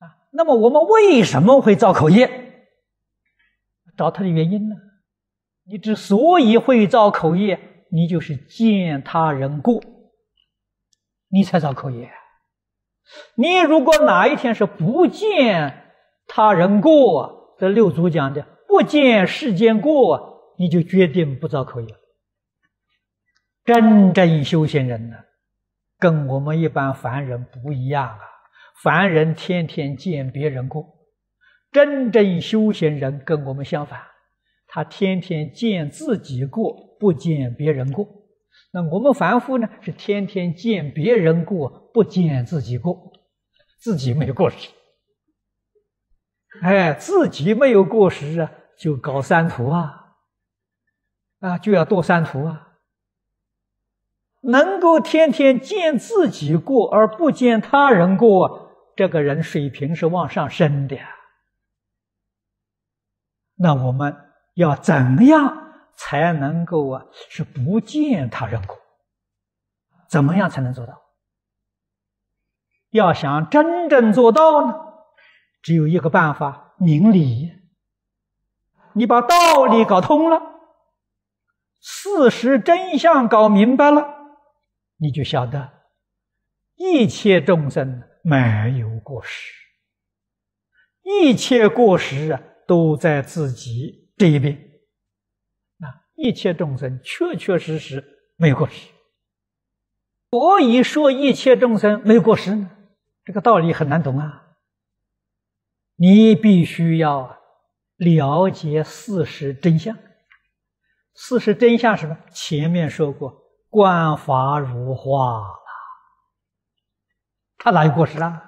啊，那么我们为什么会造口业？找他的原因呢？你之所以会造口业，你就是见他人过，你才造口业。你如果哪一天是不见他人过，这六祖讲的不见世间过，你就决定不造口业。真正修行人呢，跟我们一般凡人不一样啊！凡人天天见别人过，真正修行人跟我们相反，他天天见自己过，不见别人过。那我们凡夫呢，是天天见别人过，不见自己过，自己没有过失。哎，自己没有过失啊，就搞三途啊，啊，就要堕三途啊。能够天天见自己过而不见他人过，这个人水平是往上升的。那我们要怎么样才能够啊？是不见他人过？怎么样才能做到？要想真正做到呢，只有一个办法：明理。你把道理搞通了，事实真相搞明白了。你就晓得，一切众生没有过失，一切过失啊都在自己这一边。啊，一切众生确确实实没有过失。所以说一切众生没有过失呢，这个道理很难懂啊。你必须要了解事实真相。事实真相什么？前面说过。观法如花，他哪有过失啊？